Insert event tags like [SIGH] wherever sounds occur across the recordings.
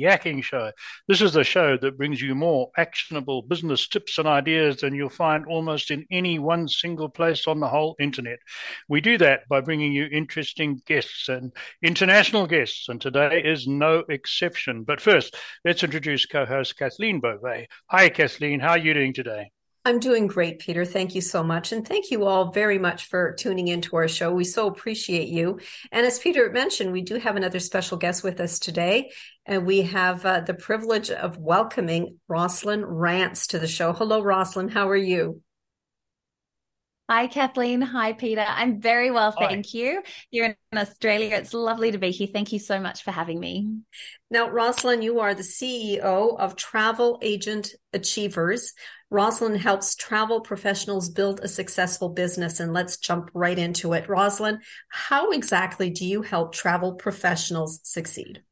Yakking Show. This is the show that brings you more actionable business tips and ideas than you'll find almost in any one single place on the whole internet. We do that by bringing you interesting guests and international guests, and today is no exception. But first, let's introduce co host Kathleen Beauvais. Hi, Kathleen. How are you doing today? I'm doing great, Peter. Thank you so much. And thank you all very much for tuning into our show. We so appreciate you. And as Peter mentioned, we do have another special guest with us today. And we have uh, the privilege of welcoming Roslyn Ranse to the show. Hello, Roslyn. How are you? Hi, Kathleen. Hi, Peter. I'm very well, thank Hi. you. You're in Australia. It's lovely to be here. Thank you so much for having me. Now, Roslyn, you are the CEO of Travel Agent Achievers. Roslyn helps travel professionals build a successful business. And let's jump right into it. Roslyn, how exactly do you help travel professionals succeed?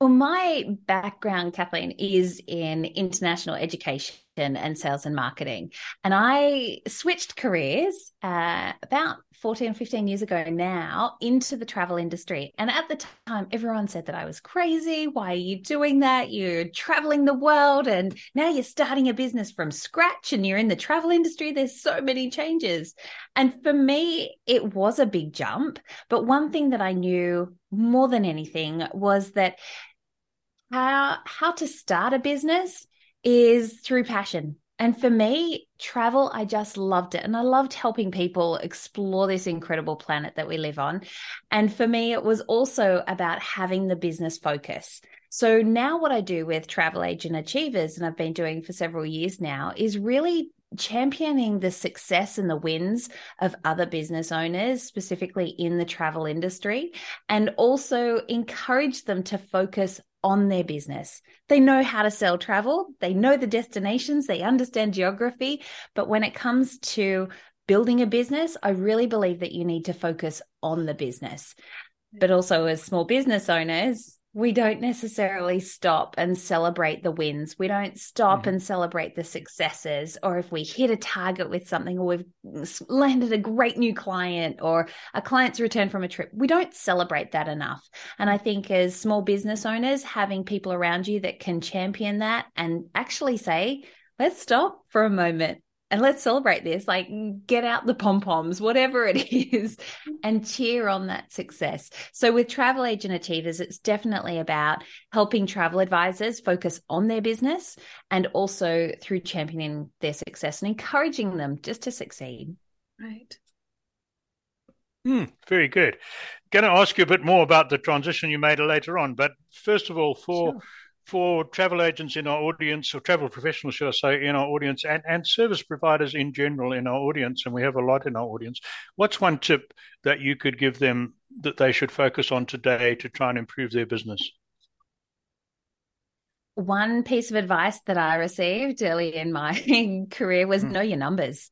Well, my background, Kathleen, is in international education and sales and marketing. And I switched careers uh, about 14, 15 years ago now into the travel industry. And at the time, everyone said that I was crazy. Why are you doing that? You're traveling the world and now you're starting a business from scratch and you're in the travel industry. There's so many changes. And for me, it was a big jump. But one thing that I knew more than anything was that how how to start a business is through passion. And for me, travel, I just loved it. And I loved helping people explore this incredible planet that we live on. And for me, it was also about having the business focus. So now, what I do with Travel Agent Achievers, and I've been doing for several years now, is really championing the success and the wins of other business owners, specifically in the travel industry, and also encourage them to focus on their business. They know how to sell travel, they know the destinations, they understand geography. But when it comes to building a business, I really believe that you need to focus on the business. But also, as small business owners, we don't necessarily stop and celebrate the wins. We don't stop mm-hmm. and celebrate the successes. Or if we hit a target with something, or we've landed a great new client, or a client's return from a trip, we don't celebrate that enough. And I think as small business owners, having people around you that can champion that and actually say, let's stop for a moment and let's celebrate this like get out the pom poms whatever it [LAUGHS] is and cheer on that success. So with travel agent achievers it's definitely about helping travel advisors focus on their business and also through championing their success and encouraging them just to succeed. Right. Hmm, very good. Going to ask you a bit more about the transition you made later on, but first of all, for sure for travel agents in our audience, or travel professionals, should I say, in our audience, and, and service providers in general in our audience, and we have a lot in our audience, what's one tip that you could give them that they should focus on today to try and improve their business? One piece of advice that I received early in my [LAUGHS] career was mm. know your numbers.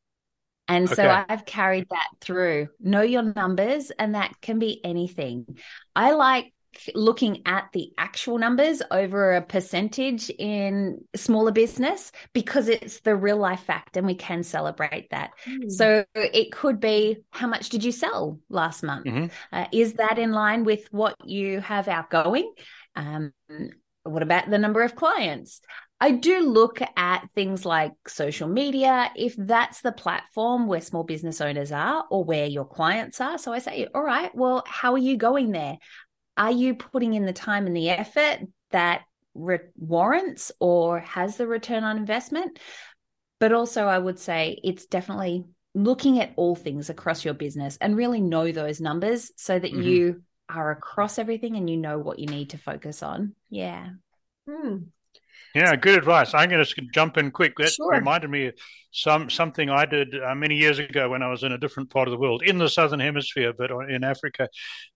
And okay. so I've carried that through. Know your numbers, and that can be anything. I like looking at the actual numbers over a percentage in smaller business because it's the real life fact and we can celebrate that. Mm. So it could be how much did you sell last month? Mm-hmm. Uh, is that in line with what you have outgoing? Um, what about the number of clients? I do look at things like social media, if that's the platform where small business owners are or where your clients are. So I say, all right, well, how are you going there? Are you putting in the time and the effort that re- warrants or has the return on investment? But also, I would say it's definitely looking at all things across your business and really know those numbers so that mm-hmm. you are across everything and you know what you need to focus on. Yeah. Hmm. Yeah, good advice. I'm going to jump in quick. That sure. reminded me of some something I did uh, many years ago when I was in a different part of the world, in the southern hemisphere, but in Africa,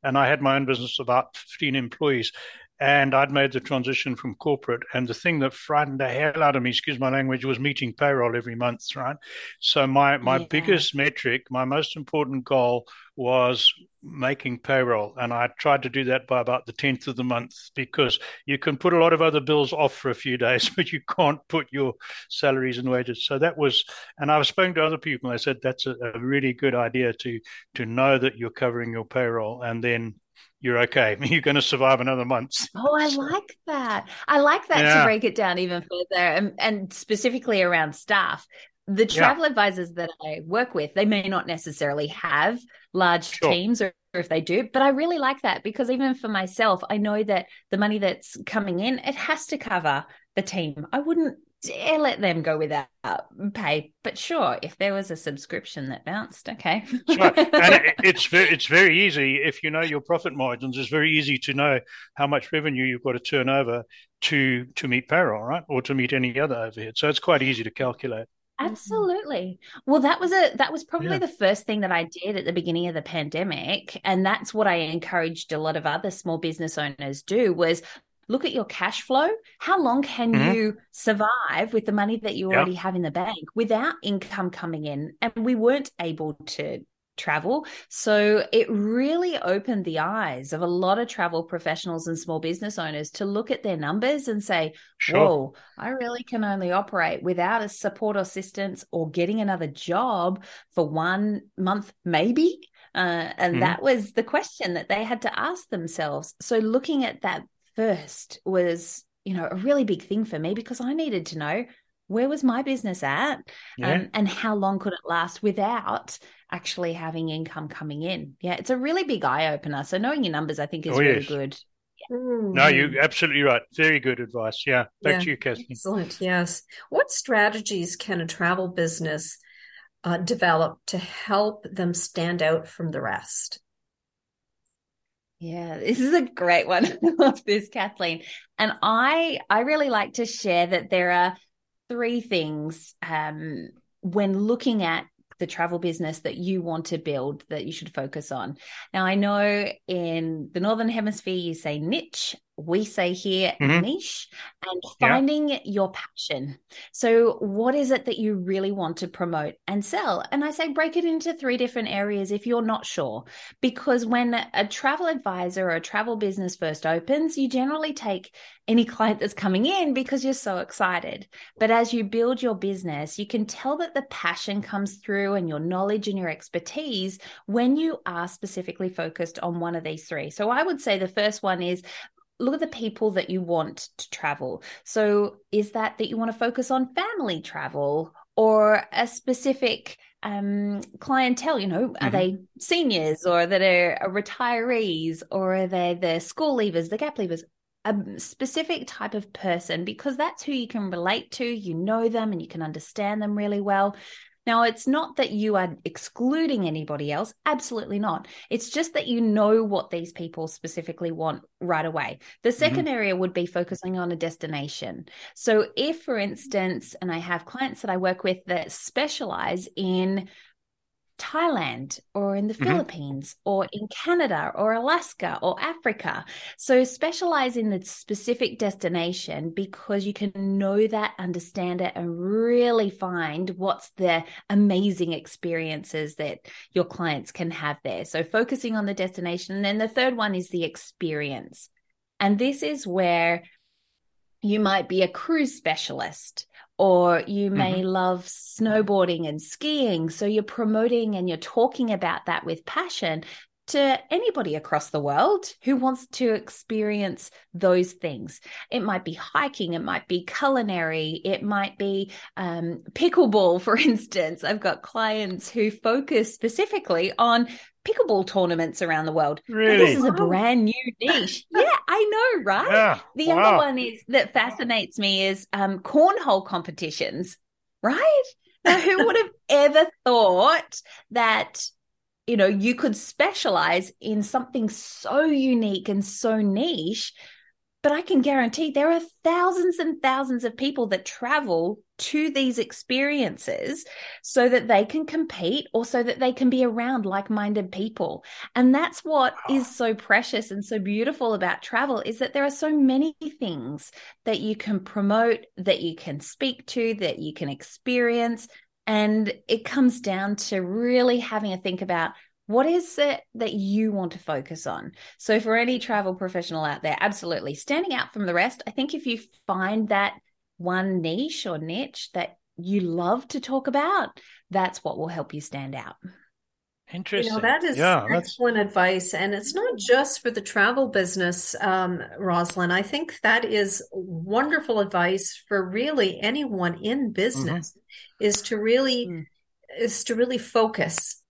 and I had my own business of about 15 employees, and I'd made the transition from corporate. And the thing that frightened the hell out of me, excuse my language, was meeting payroll every month, right? So my my yeah. biggest metric, my most important goal was making payroll. And I tried to do that by about the 10th of the month because you can put a lot of other bills off for a few [LAUGHS] days, but you can't put your salaries and wages. So that was, and I was spoken to other people and they said that's a, a really good idea to, to know that you're covering your payroll and then you're okay. [LAUGHS] You're going to survive another month. Oh, I like that. I like that yeah. to break it down even further and, and specifically around staff. The travel yeah. advisors that I work with, they may not necessarily have large sure. teams or if they do, but I really like that because even for myself, I know that the money that's coming in, it has to cover the team. I wouldn't dare let them go without pay. But sure, if there was a subscription that bounced, okay. right. And it, [LAUGHS] it's very it's very easy if you know your profit margins. It's very easy to know how much revenue you've got to turn over to to meet payroll, right, or to meet any other overhead. So it's quite easy to calculate. Absolutely. Well, that was a that was probably yeah. the first thing that I did at the beginning of the pandemic, and that's what I encouraged a lot of other small business owners do was look at your cash flow. How long can mm-hmm. you survive with the money that you already have in the bank without income coming in? And we weren't able to travel. So it really opened the eyes of a lot of travel professionals and small business owners to look at their numbers and say, sure. whoa, I really can only operate without a support assistance or getting another job for one month, maybe. Uh, and mm-hmm. that was the question that they had to ask themselves. So looking at that first was, you know, a really big thing for me because I needed to know where was my business at yeah. um, and how long could it last without actually having income coming in. Yeah, it's a really big eye opener. So knowing your numbers, I think, is oh, really yes. good. No, you're absolutely right. Very good advice. Yeah. Back yeah. to you, Kathleen. Excellent. Yes. What strategies can a travel business uh, develop to help them stand out from the rest? Yeah, this is a great one. [LAUGHS] I love this, Kathleen. And I I really like to share that there are three things um, when looking at the travel business that you want to build that you should focus on. Now, I know in the Northern Hemisphere, you say niche we say here mm-hmm. niche and finding yeah. your passion. So, what is it that you really want to promote and sell? And I say break it into three different areas if you're not sure. Because when a travel advisor or a travel business first opens, you generally take any [LAUGHS] client that's coming in because you're so excited. But as you build your business, you can tell that the passion comes through and your knowledge and your expertise when you are specifically focused on one of these three. So, I would say the first one is look at the people that you want to travel. So, is that that you want to focus on family travel or a specific um, clientele? You know, mm-hmm. are they seniors or that are, are retirees or are they the school leavers, the gap leavers? A specific type of person because that's who you can relate to. You know them and you can understand them really well. Now, it's not that you are excluding anybody else. Absolutely not. It's just that you know what these people specifically want right away. The 2nd mm-hmm. area would be focusing on a destination. So, if, for instance, and I have clients that I work with that specialize in Thailand or in the mm-hmm. Philippines or in Canada or Alaska or Africa. So specialize in the specific destination because you can know that, understand it, and really find what's the amazing experiences that your clients can have there. So focusing on the destination. And then the third one is the experience. And this is where you might be a cruise specialist or you may mm-hmm. love snowboarding and skiing. So you're promoting and you're talking about that with passion to anybody across the world who wants to experience those things. It might be hiking, it might be culinary, it might be um, pickleball, for [LAUGHS] instance. I've got clients who focus specifically on pickleball tournaments around the world. Really? this is a brand new niche. [LAUGHS] yeah, I know, right? Yeah. The wow. other one is that fascinates me is um, cornhole competitions, right? Now, who would have ever thought that you know you could specialize in something so unique and so niche but I can guarantee there are thousands and thousands of people that travel to these experiences so that they can compete or so that they can be around like minded people. And that's what is so precious and so beautiful about travel is that there are so many things that you can promote, that you can speak to, that you can experience. And it comes down to really having a think about what is it that you want to focus on? So, for any travel professional out there, absolutely standing out from the rest. I think if you find that one niche or niche that you love to talk about, that's what will help you stand out. Interesting. You know, that is yeah, excellent that's... advice. And it's not just for the travel business, um, Roslyn. I think that is wonderful advice for really anyone in business mm-hmm. is to really mm. is to really focus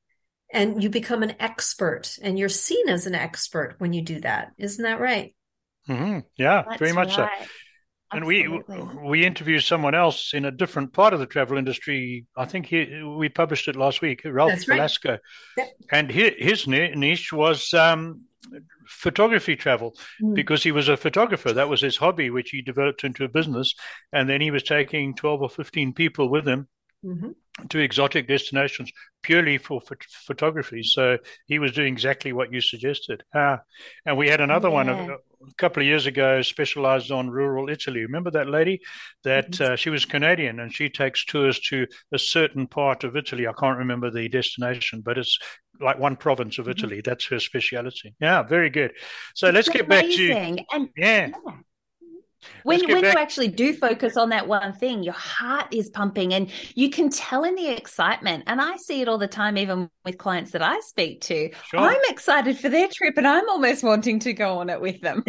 and you become an expert and you're seen as an expert when you do that. Isn't that right? Mm-hmm. Yeah, That's very much right. so. And we we interviewed someone else in a different part of the travel industry. I think he, we published it last week, Ralph right. Velasco, yep. and his niche was um, photography travel mm. because he was a photographer. That was his hobby, which he developed into a business. And then he was taking twelve or fifteen people with him mm-hmm. to exotic destinations purely for photography. So he was doing exactly what you suggested. Uh, and we had another yeah. one a, a, couple of years ago, specialized on rural Italy. Remember that lady? That mm-hmm. uh, she was Canadian and she takes tours to a certain part of Italy. I can't remember the destination, but it's like one province of mm-hmm. Italy. Mm-hmm. That's her speciality. Yeah, very good. So it's let's get back to and, yeah. yeah [LAUGHS] when when back. you actually do focus on that one thing your heart is pumping and you can tell in the excitement and i see it all the time even with clients that i speak to sure. i'm excited for their trip and i'm almost wanting to go on it with them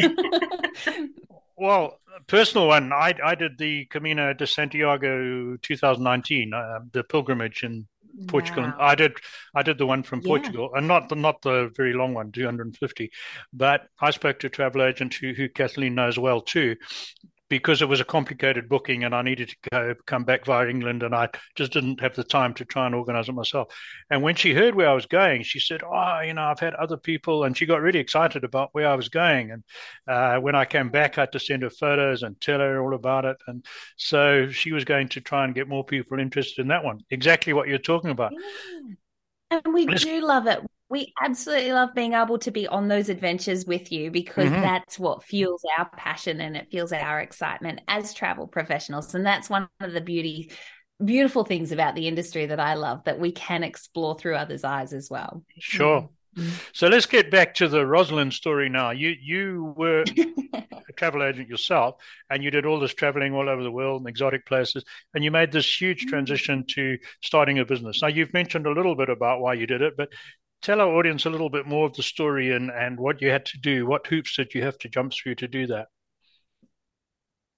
[LAUGHS] well personal one i i did the camino de santiago 2019 uh, the pilgrimage in Portugal. Wow. I did I did the one from yeah. Portugal, and not the not the very long one, 250. But I spoke to a travel agent who, who Kathleen knows well too, because it was a complicated booking and I needed to go come back via England and I just didn't have the time to try and organize it myself. And when she heard where I was going, she said, "Oh, you know, I've had other people," and she got really excited about where I was going. And uh, when I came back, I had to send her photos and tell her all about it. And so she was going to try and get more people interested in that one. Exactly what you're talking about. And we Let's... do love it we absolutely love being able to be on those adventures with you because mm-hmm. that's what fuels our passion and it fuels our excitement as travel professionals. And that's one of the beauty beautiful things about the industry that I love that we can explore through others' eyes as well. Sure. Mm-hmm. So let's get back to the Roslyn story now. You you were [LAUGHS] a travel agent yourself, and you did all this traveling all over the world and exotic places, and you made this huge mm-hmm. transition to starting a business. Now you've mentioned a little bit about why you did it, but tell our audience a little bit more of the story and, and what you had to do. What hoops did you have to jump through to do that?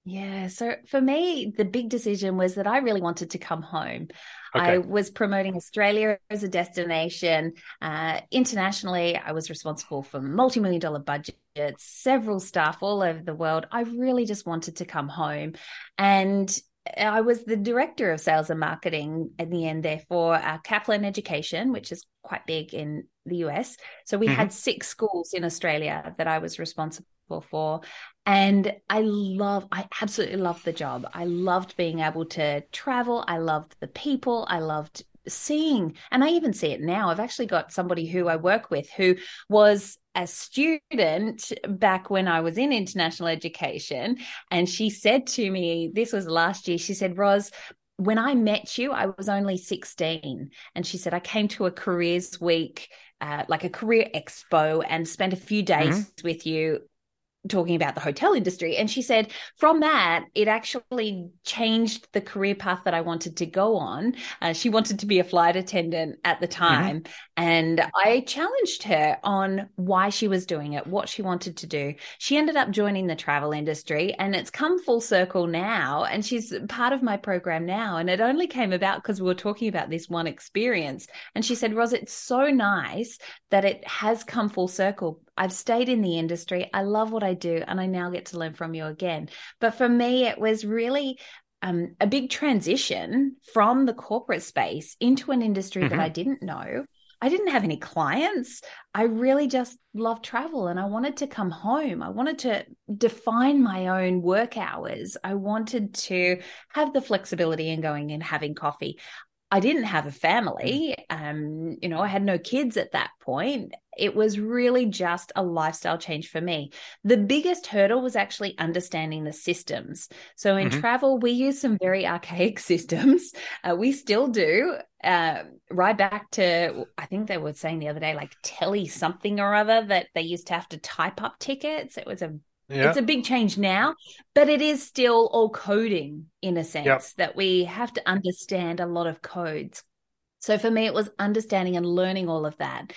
Yeah. So for me, the big decision was that I really wanted to come home. Okay. I was promoting Australia as a destination. Uh, internationally, I was responsible for multi million dollar budgets, several staff all over the world. I really just wanted to come home. And I was the director of sales and marketing in the end there for uh, Kaplan Education, which is quite big in the US. So we mm-hmm. had six schools in Australia that I was responsible for. And I love, I absolutely loved the job. I loved being able to travel. I loved the people. I loved seeing, and I even see it now. I've actually got somebody who I work with who was a student back when I was in international education. And she said to me, this was last year, she said, Ros, when I met you, I was only 16. And she said, I came to a careers week, uh, like a career expo, and spent a few days mm-hmm. with you talking about the hotel industry. And she said, from that, it actually changed the career path that I wanted to go on. Uh, she wanted to be a flight attendant at the mm-hmm. time. Mm-hmm. And I challenged her on why she was doing it, what she wanted to do. She ended up joining the travel industry and it's come full circle now. And she's part of my program now. And it only came about because we were talking about this one experience. And she said, Ros, it's so nice that it has come full circle I've stayed in the industry. I love what I do, and I now get to learn from you again. But for me, it was really um, a big transition from the corporate space into an industry mm-hmm. that I didn't know. I didn't have any clients. I really just loved travel and I wanted to come home. I wanted to define my own work hours. I wanted to have the flexibility in going and having coffee. I didn't have a family. Mm. Um, you know, I had no kids at that point. It was really just a lifestyle change for me. The biggest hurdle was actually understanding the systems. So in mm-hmm. travel, we use some very archaic [LAUGHS] systems. Uh, we still do. Uh, right back to, I think they were saying the other day, like telly something or other that they used to have to type up tickets. It was a yeah. It's a big change now, but it is still all coding in a sense yep. that we have to understand a lot of codes. So for me, it was understanding and learning all of that.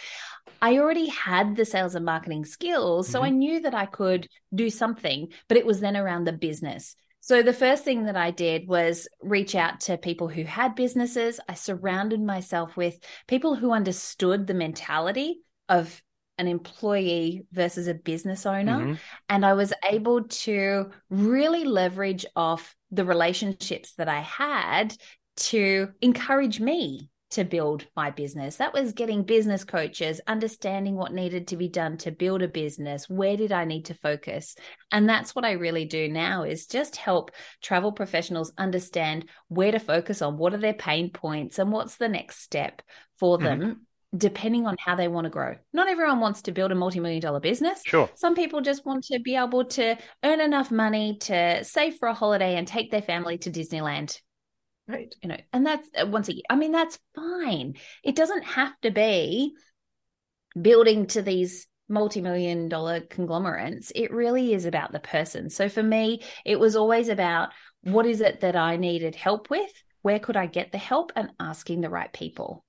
I already had the sales and marketing skills. So mm-hmm. I knew that I could do something, but it was then around the business. So the first thing that I did was reach out to people who had businesses. I surrounded myself with people who understood the mentality of an employee versus a business owner. Mm-hmm. And I was able to really leverage off the relationships that I had to encourage me to build my business. That was getting business coaches, understanding what needed to be done to build a business. Where did I need to focus? And that's what I really do now is just help travel professionals understand where to focus on, what are their pain points and what's the next step for mm-hmm. them. Mm-hmm. Depending on how they want to grow. Not everyone wants to build a multi million dollar business. Sure. Some people just want to be able to earn enough money to save for a holiday and take their family to Disneyland Right. You know, and that's uh, once again, I mean, that's fine. It doesn't have to be building to these multi-million dollar conglomerates. It really is about the person. So for me, it was always about what is it that I needed help with? Where could I get the help and asking the right people.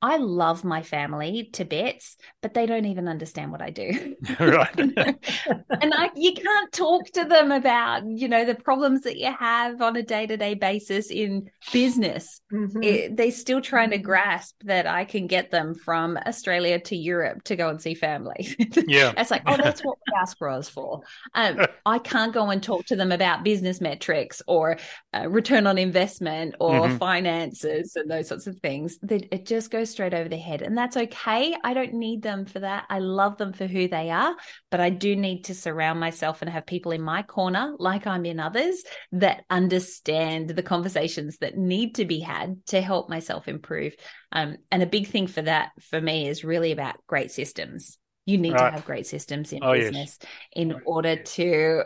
I love my family to bits, but they don't even understand what I do. [LAUGHS] right. [LAUGHS] and I, you can't talk to them about, you know, the problems that you have on a day to day basis in business. Mm-hmm. It, they're still trying to mm-hmm. grasp that I can get them from Australia to Europe to go and see family. [LAUGHS] Yeah. it's like, oh, that's what diaspora is for. Um, I can't go and talk to them about business metrics or uh, return on investment or mm-hmm. finances and those sorts of things. It just goes straight over the head. And that's okay. I don't need them for that. I love them for who they are, but I do need to surround myself and have people in my corner, like I'm in others, that understand the conversations that need to be had to help myself improve. Um, and a big thing for that for me is really about great systems. You need right. to have great systems in oh, business yes. in order to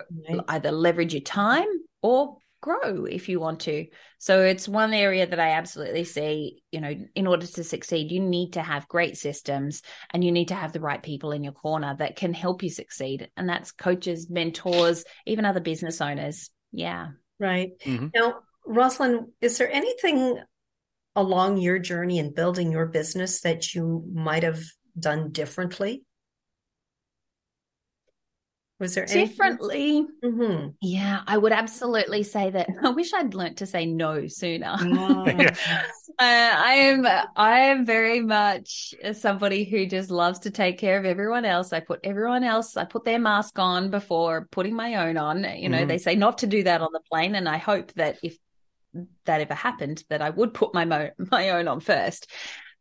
either leverage your time or grow if you want to. So it's one area that I absolutely see, you know, in order to succeed, you need to have great systems and you need to have the right people in your corner that can help you succeed. And that's coaches, mentors, even other business owners. Yeah. Right. Mm-hmm. Now, Roslyn, is there anything along your journey in building your business that you might have done differently? Was there differently? Mm-hmm. Yeah, I would absolutely say that. [LAUGHS] I wish I'd learnt to say no sooner. Oh. [LAUGHS] uh, I am. I am very much somebody who just loves to take care of everyone else. I put everyone else. I put their mask on before putting my own on. You know, mm-hmm. they say not to do that on the plane, and I hope that if that ever happened, that I would put my mo- my own on first.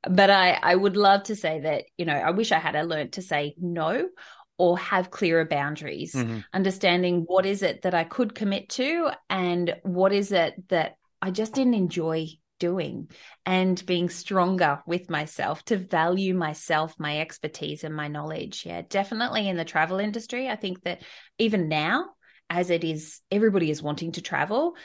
But I, I would love to say that, you know, I wish I had learned to say no or have clearer boundaries, mm-hmm. understanding what is it that I could commit to and what is it that I just didn't enjoy doing and being stronger with myself to value myself, my expertise, and my knowledge. Yeah, definitely in the travel industry. I think that even now, as it is, everybody is wanting to travel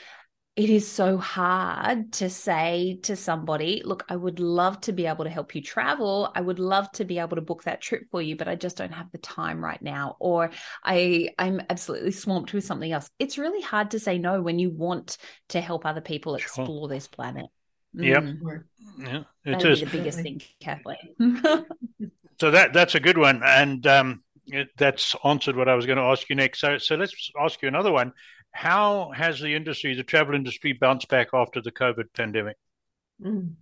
it is so hard to say to somebody, look, I would love to be able to help you travel. I would love to be able to book that trip for you, but I just don't have the time right now. Or I, I'm absolutely swamped with something else. It's really hard to say no when you want to help other people explore sure. this planet. Yep. Mm. Yeah. It is. the biggest thing, Kathleen. so that that's a good one. And um, it, that's answered what I was going to ask you next. So so let's ask you another one how has the industry, the travel industry, bounced back after the COVID pandemic? Mm.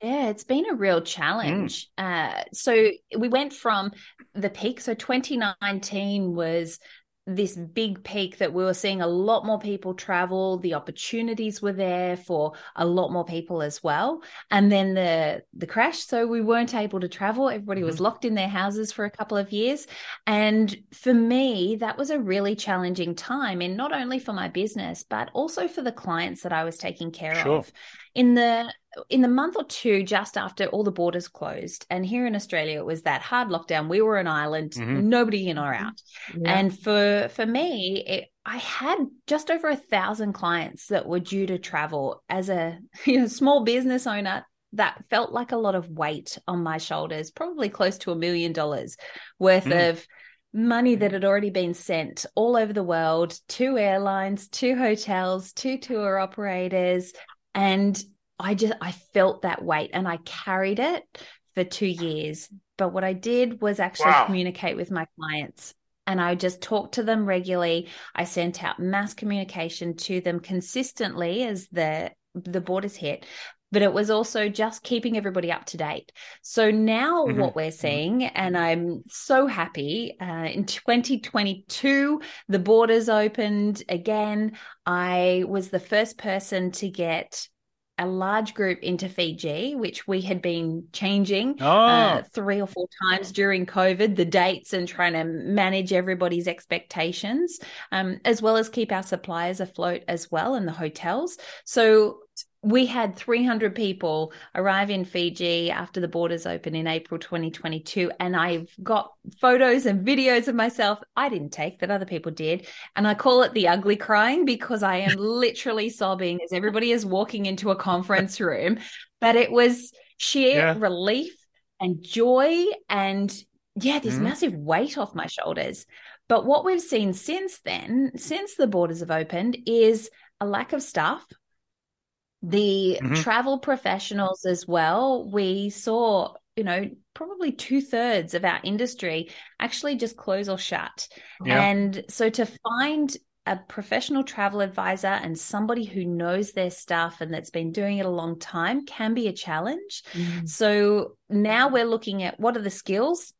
Yeah, it's been a real challenge. Mm. Uh, so we went from the peak. So 2019 was this big peak that we were seeing a lot more people travel the opportunities were there for a lot more people as well and then the the crash so we weren't able to travel everybody was mm-hmm. locked in their houses for a couple of years and for me that was a really challenging time and not only for my business but also for the clients that I was taking care sure. of in the in the month or two just after all the borders closed and here in australia it was that hard lockdown we were an island mm-hmm. nobody in or out yeah. and for for me it, i had just over a thousand clients that were due to travel as a [LAUGHS] you know small business owner that felt like a lot of weight on my shoulders probably close to a million dollars worth mm. of money that had already been sent all over the world to airlines to hotels to tour operators and I just I felt that weight and I carried it for two years. But what I did was actually wow. communicate with my clients and I just talked to them regularly. I sent out mass communication to them consistently as the the borders hit but it was also just keeping everybody up to date. So now mm-hmm. what we're mm-hmm. seeing, and I'm so happy, uh, in 2022, the borders opened again. I was the first person to get a large group into Fiji, which we had been changing uh, oh. uh, three or four times during COVID, the dates and trying to manage everybody's expectations, um, as well as keep our suppliers afloat as well and the hotels. So we had 300 people arrive in Fiji after the borders opened in April 2022. And I've got photos and videos of myself I didn't take, but other people did. And I call it the ugly crying because I am [LAUGHS] literally sobbing as everybody is walking into a conference room. But it was sheer yeah. relief and joy and, yeah, this mm-hmm. massive weight off my shoulders. But what we've seen since then, since the borders have opened, is a lack of staff the mm-hmm. travel professionals as well we saw you know probably two thirds of our industry actually just close or shut yeah. and so to find a professional travel advisor and somebody who knows their stuff and that's been doing it a long time can be a challenge mm. so now we're looking at what are the skills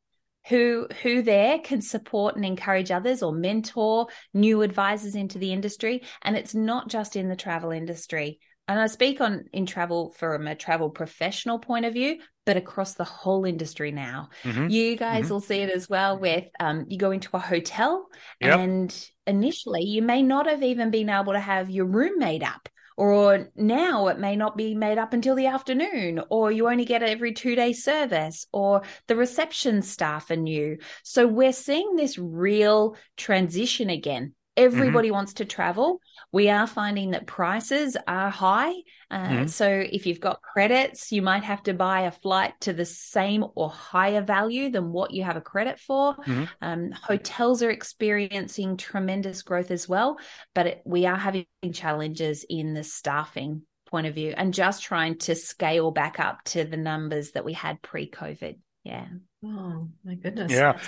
who who there can support and encourage others or mentor new advisors into the industry and it's not just in the travel industry and I speak on in travel from a travel professional point of view, but across the whole industry now. Mm-hmm. You guys mm-hmm. will see it as well with um, you go into a hotel yep. and initially you may not have even been able to have your room made up. Or now it may not be made up until the afternoon, or you only get every two day service, or the reception staff are new. So we're seeing this real transition again. Everybody mm-hmm. wants to travel. We are finding that prices are high. Uh, mm-hmm. So if you've got credits, you might have to buy a flight to the same or higher value than what you have a credit for. Mm-hmm. Um, hotels are experiencing tremendous growth as well, but it, we are having challenges in the staffing point of view and just trying to scale back up to the numbers that we had pre-COVID. Yeah. Oh my goodness. Yeah.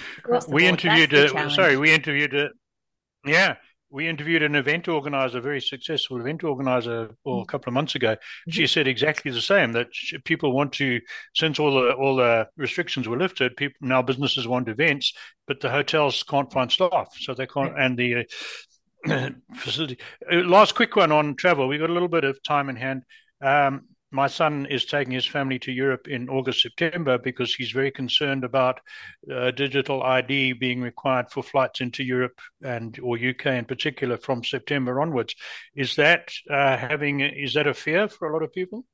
We interviewed. Uh, sorry, we interviewed. Uh, yeah, we interviewed an event organizer, a very successful event organizer, well, a couple of months ago. She mm-hmm. said exactly the same that people want to, since all the all the restrictions were lifted, people now businesses want events, but the hotels can't find staff, so they can't. And the uh, [COUGHS] facility. Uh, last quick one on travel. We got a little bit of time in hand. Um, my son is taking his family to Europe in August, September because he's very concerned about uh, digital ID being required for flights into Europe and or UK in particular from September onwards. Is that uh, having is that a fear for a lot of people?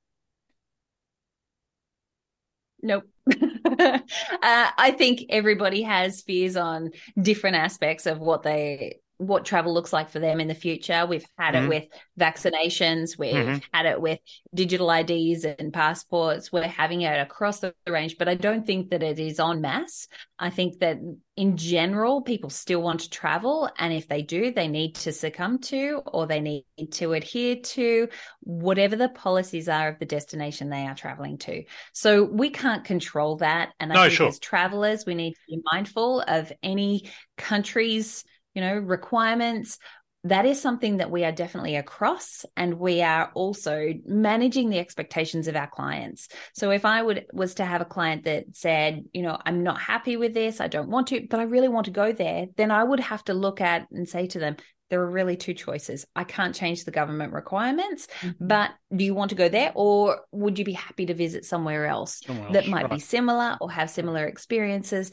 Nope. [LAUGHS] uh, I think everybody has fears on different aspects of what they what travel looks like for them in the future. We've had mm-hmm. it with vaccinations, we've mm-hmm. had it with digital IDs and passports. We're having it across the range, but I don't think that it is en masse. I think that in general, people still want to travel. And if they do, they need to succumb to or they need to adhere to whatever the policies are of the destination they are traveling to. So we can't control that. And I no, think sure. as travelers, we need to be mindful of any countries you know, requirements. That is something that we are definitely across, and we are also managing the expectations of our clients. So, if I would was to have a client that said, you know, I'm not happy with this, I don't want to, but I really want to go there, then I would have to look at and say to them, there are really two choices. I can't change the government requirements, mm-hmm. but do you want to go there or would you be happy to visit somewhere else, somewhere else that might right. be similar or have similar experiences?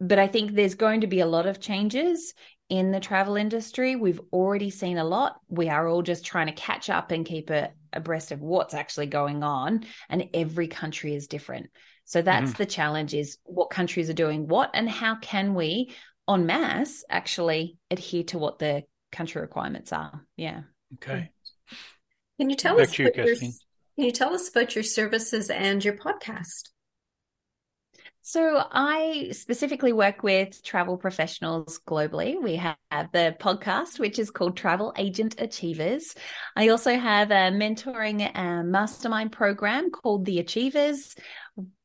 But I think there's going to be a lot of changes in the travel industry. We've already seen a lot. We are all just trying to catch up and keep a, abreast of what's actually going on. And every country is different. So that's mm-hmm. the challenge is what countries are doing what and how can we en masse actually adhere to what the country requirements are. Yeah. Okay. Can you tell Back us your, can you tell us about your services and your podcast? So I specifically work with travel professionals globally. We have the podcast, which is called Travel Agent Achievers. I also have a mentoring and mastermind program called The Achievers.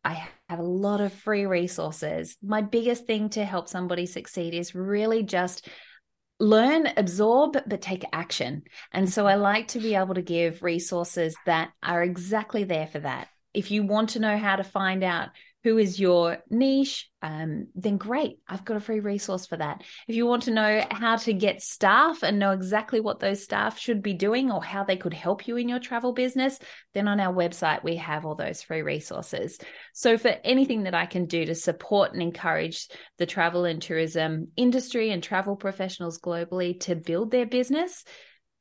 I have a lot of free resources. My biggest thing to help somebody succeed is really just learn, absorb, but take action. And so I like to be able to give resources that are exactly there for that. If you want to know how to find out who is your niche, um, then great. I've got a free resource for that. If you want to know how to get staff and know exactly what those staff should be doing or how they could help you in your travel business, then on our website, we have all those free resources. So, for anything that I can do to support and encourage the travel and tourism industry and travel professionals globally to build their business,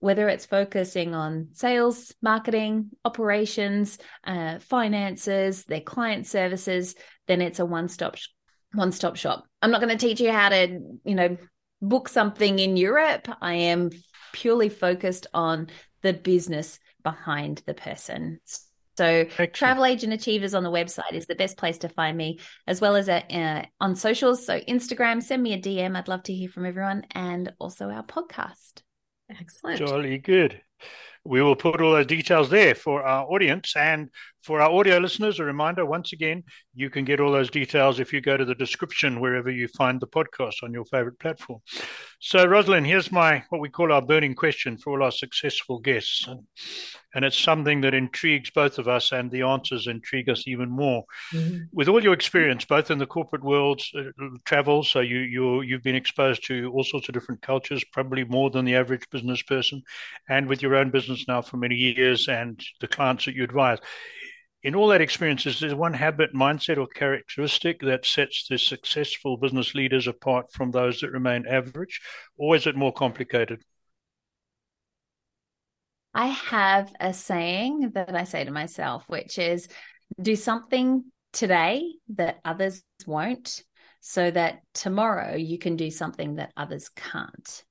whether it's focusing on sales, marketing, operations, uh, finances, their client services, then it's a one-stop one-stop shop. I'm not going to teach you how to, you know, book something in Europe. I am purely focused on the business behind the person. So, Excellent. Travel Agent Achievers on the website is the best place to find me, as well as at, uh, on socials. So, Instagram, send me a DM. I'd love to hear from everyone, and also our podcast. Excellent. Jolly good. We will put all those details there for our audience. And for our audio listeners, a reminder once again, you can get all those details if you go to the description wherever you find the podcast on your favorite platform. So, Roslyn, here's my what we call our burning question for all our successful guests. And, and it's something that intrigues both of us, and the answers intrigue us even more. Mm-hmm. With all your experience, both in the corporate world, uh, travel, so you you you've been exposed to all sorts of different cultures, probably more than the average business person, and with your own business now for many years, and the clients that you advise in all that experience, is there one habit, mindset, or characteristic that sets the successful business leaders apart from those that remain average, or is it more complicated? I have a saying that I say to myself, which is do something today that others won't, so that tomorrow you can do something that others can't.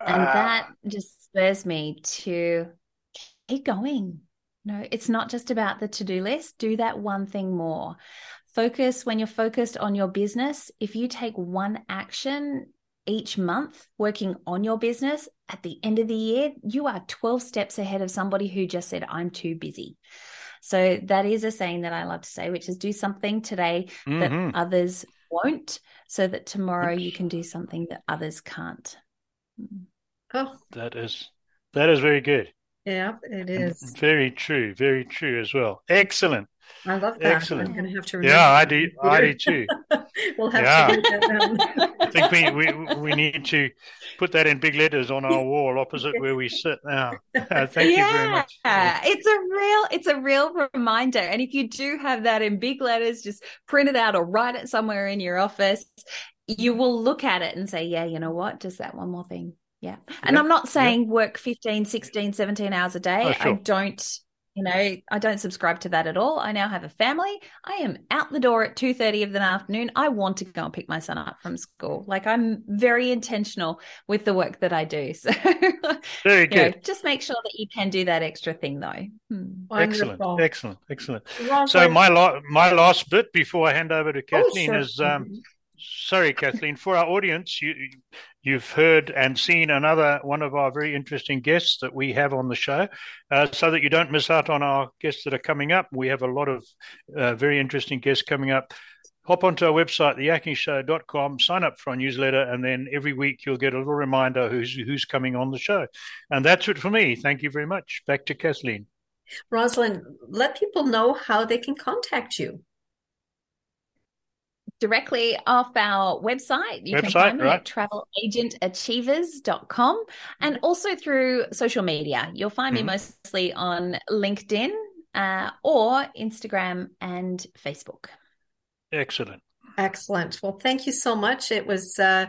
And uh, that just spurs me to keep going no, it's not just about the to do list. Do that one thing more. Focus when you're focused on your business. If you take one action each month working on your business, at the end of the year, you are 12 steps ahead of somebody who just said, I'm too busy. So that is a saying that I love to say, which is do something today mm-hmm. that others won't, so that tomorrow you can do something that others can't. Oh, that is that is very good. Yeah, it is. Very true. Very true as well. Excellent. I love that. Excellent. I'm going to have to. Yeah, I do. I do too. [LAUGHS] we'll have yeah. to that I think we, we we need to put that in big letters on our wall opposite where we sit now. [LAUGHS] Uh, thank yeah. you very much. It's a real it's a real reminder. And if you do have that in big letters, just print it out or write it somewhere in your office. You will look at it and say, "Yeah, you know what? Just that one more thing." Yeah. And I'm not saying work 15, 16, 17 hours a day. Oh, sure. I don't, you know, I don't subscribe to that at all. I now have a family. I am out the door at 2.30 of the afternoon. I want to go and pick my son up from school. Like I'm very intentional with the work that I do. [LAUGHS] So very good. Know, just make sure that you can do that extra thing though. Hmm. Excellent. Excellent. Excellent. So my, la- my last bit before I hand over to oh, Kathleen oh, sure. is, um, mm-hmm sorry, Kathleen, for our audience, you, you've heard and seen another one of our very interesting guests that we have on the show. Uh, so that you don't miss out on our guests that are coming up, we have a lot of uh, very interesting guests coming up. Hop onto our website, theyakkingshow.com, sign up for our newsletter, and then every week you'll get a little reminder who's who's coming on the show. And that's it for me. Thank you very much. Back to Kathleen. Roslyn, let people know how they can contact you directly off our website. You website, can find me right. at travelagentachievers.com and also through social media. You'll find mm-hmm. me mostly on LinkedIn uh, or Instagram and Facebook. Excellent. Excellent. Well, thank you so much. It was uh,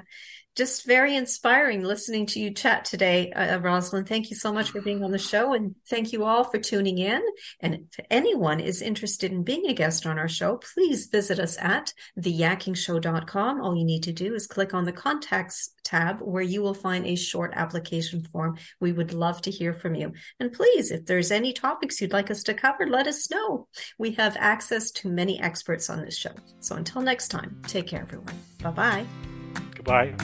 just very inspiring listening to you chat today, uh, uh, Roslyn. Thank you so much for being on the show. And thank you all for tuning in. And if anyone is interested in being a guest on our show, please visit us at theyakkingshow.com. All you need to do is click on the contacts tab where you will find a short application form. We would love to hear from you. And please, if there's any topics you'd like us to cover, let us know. We have access to many experts on this show. So until next time, take care, everyone. Bye bye. Goodbye.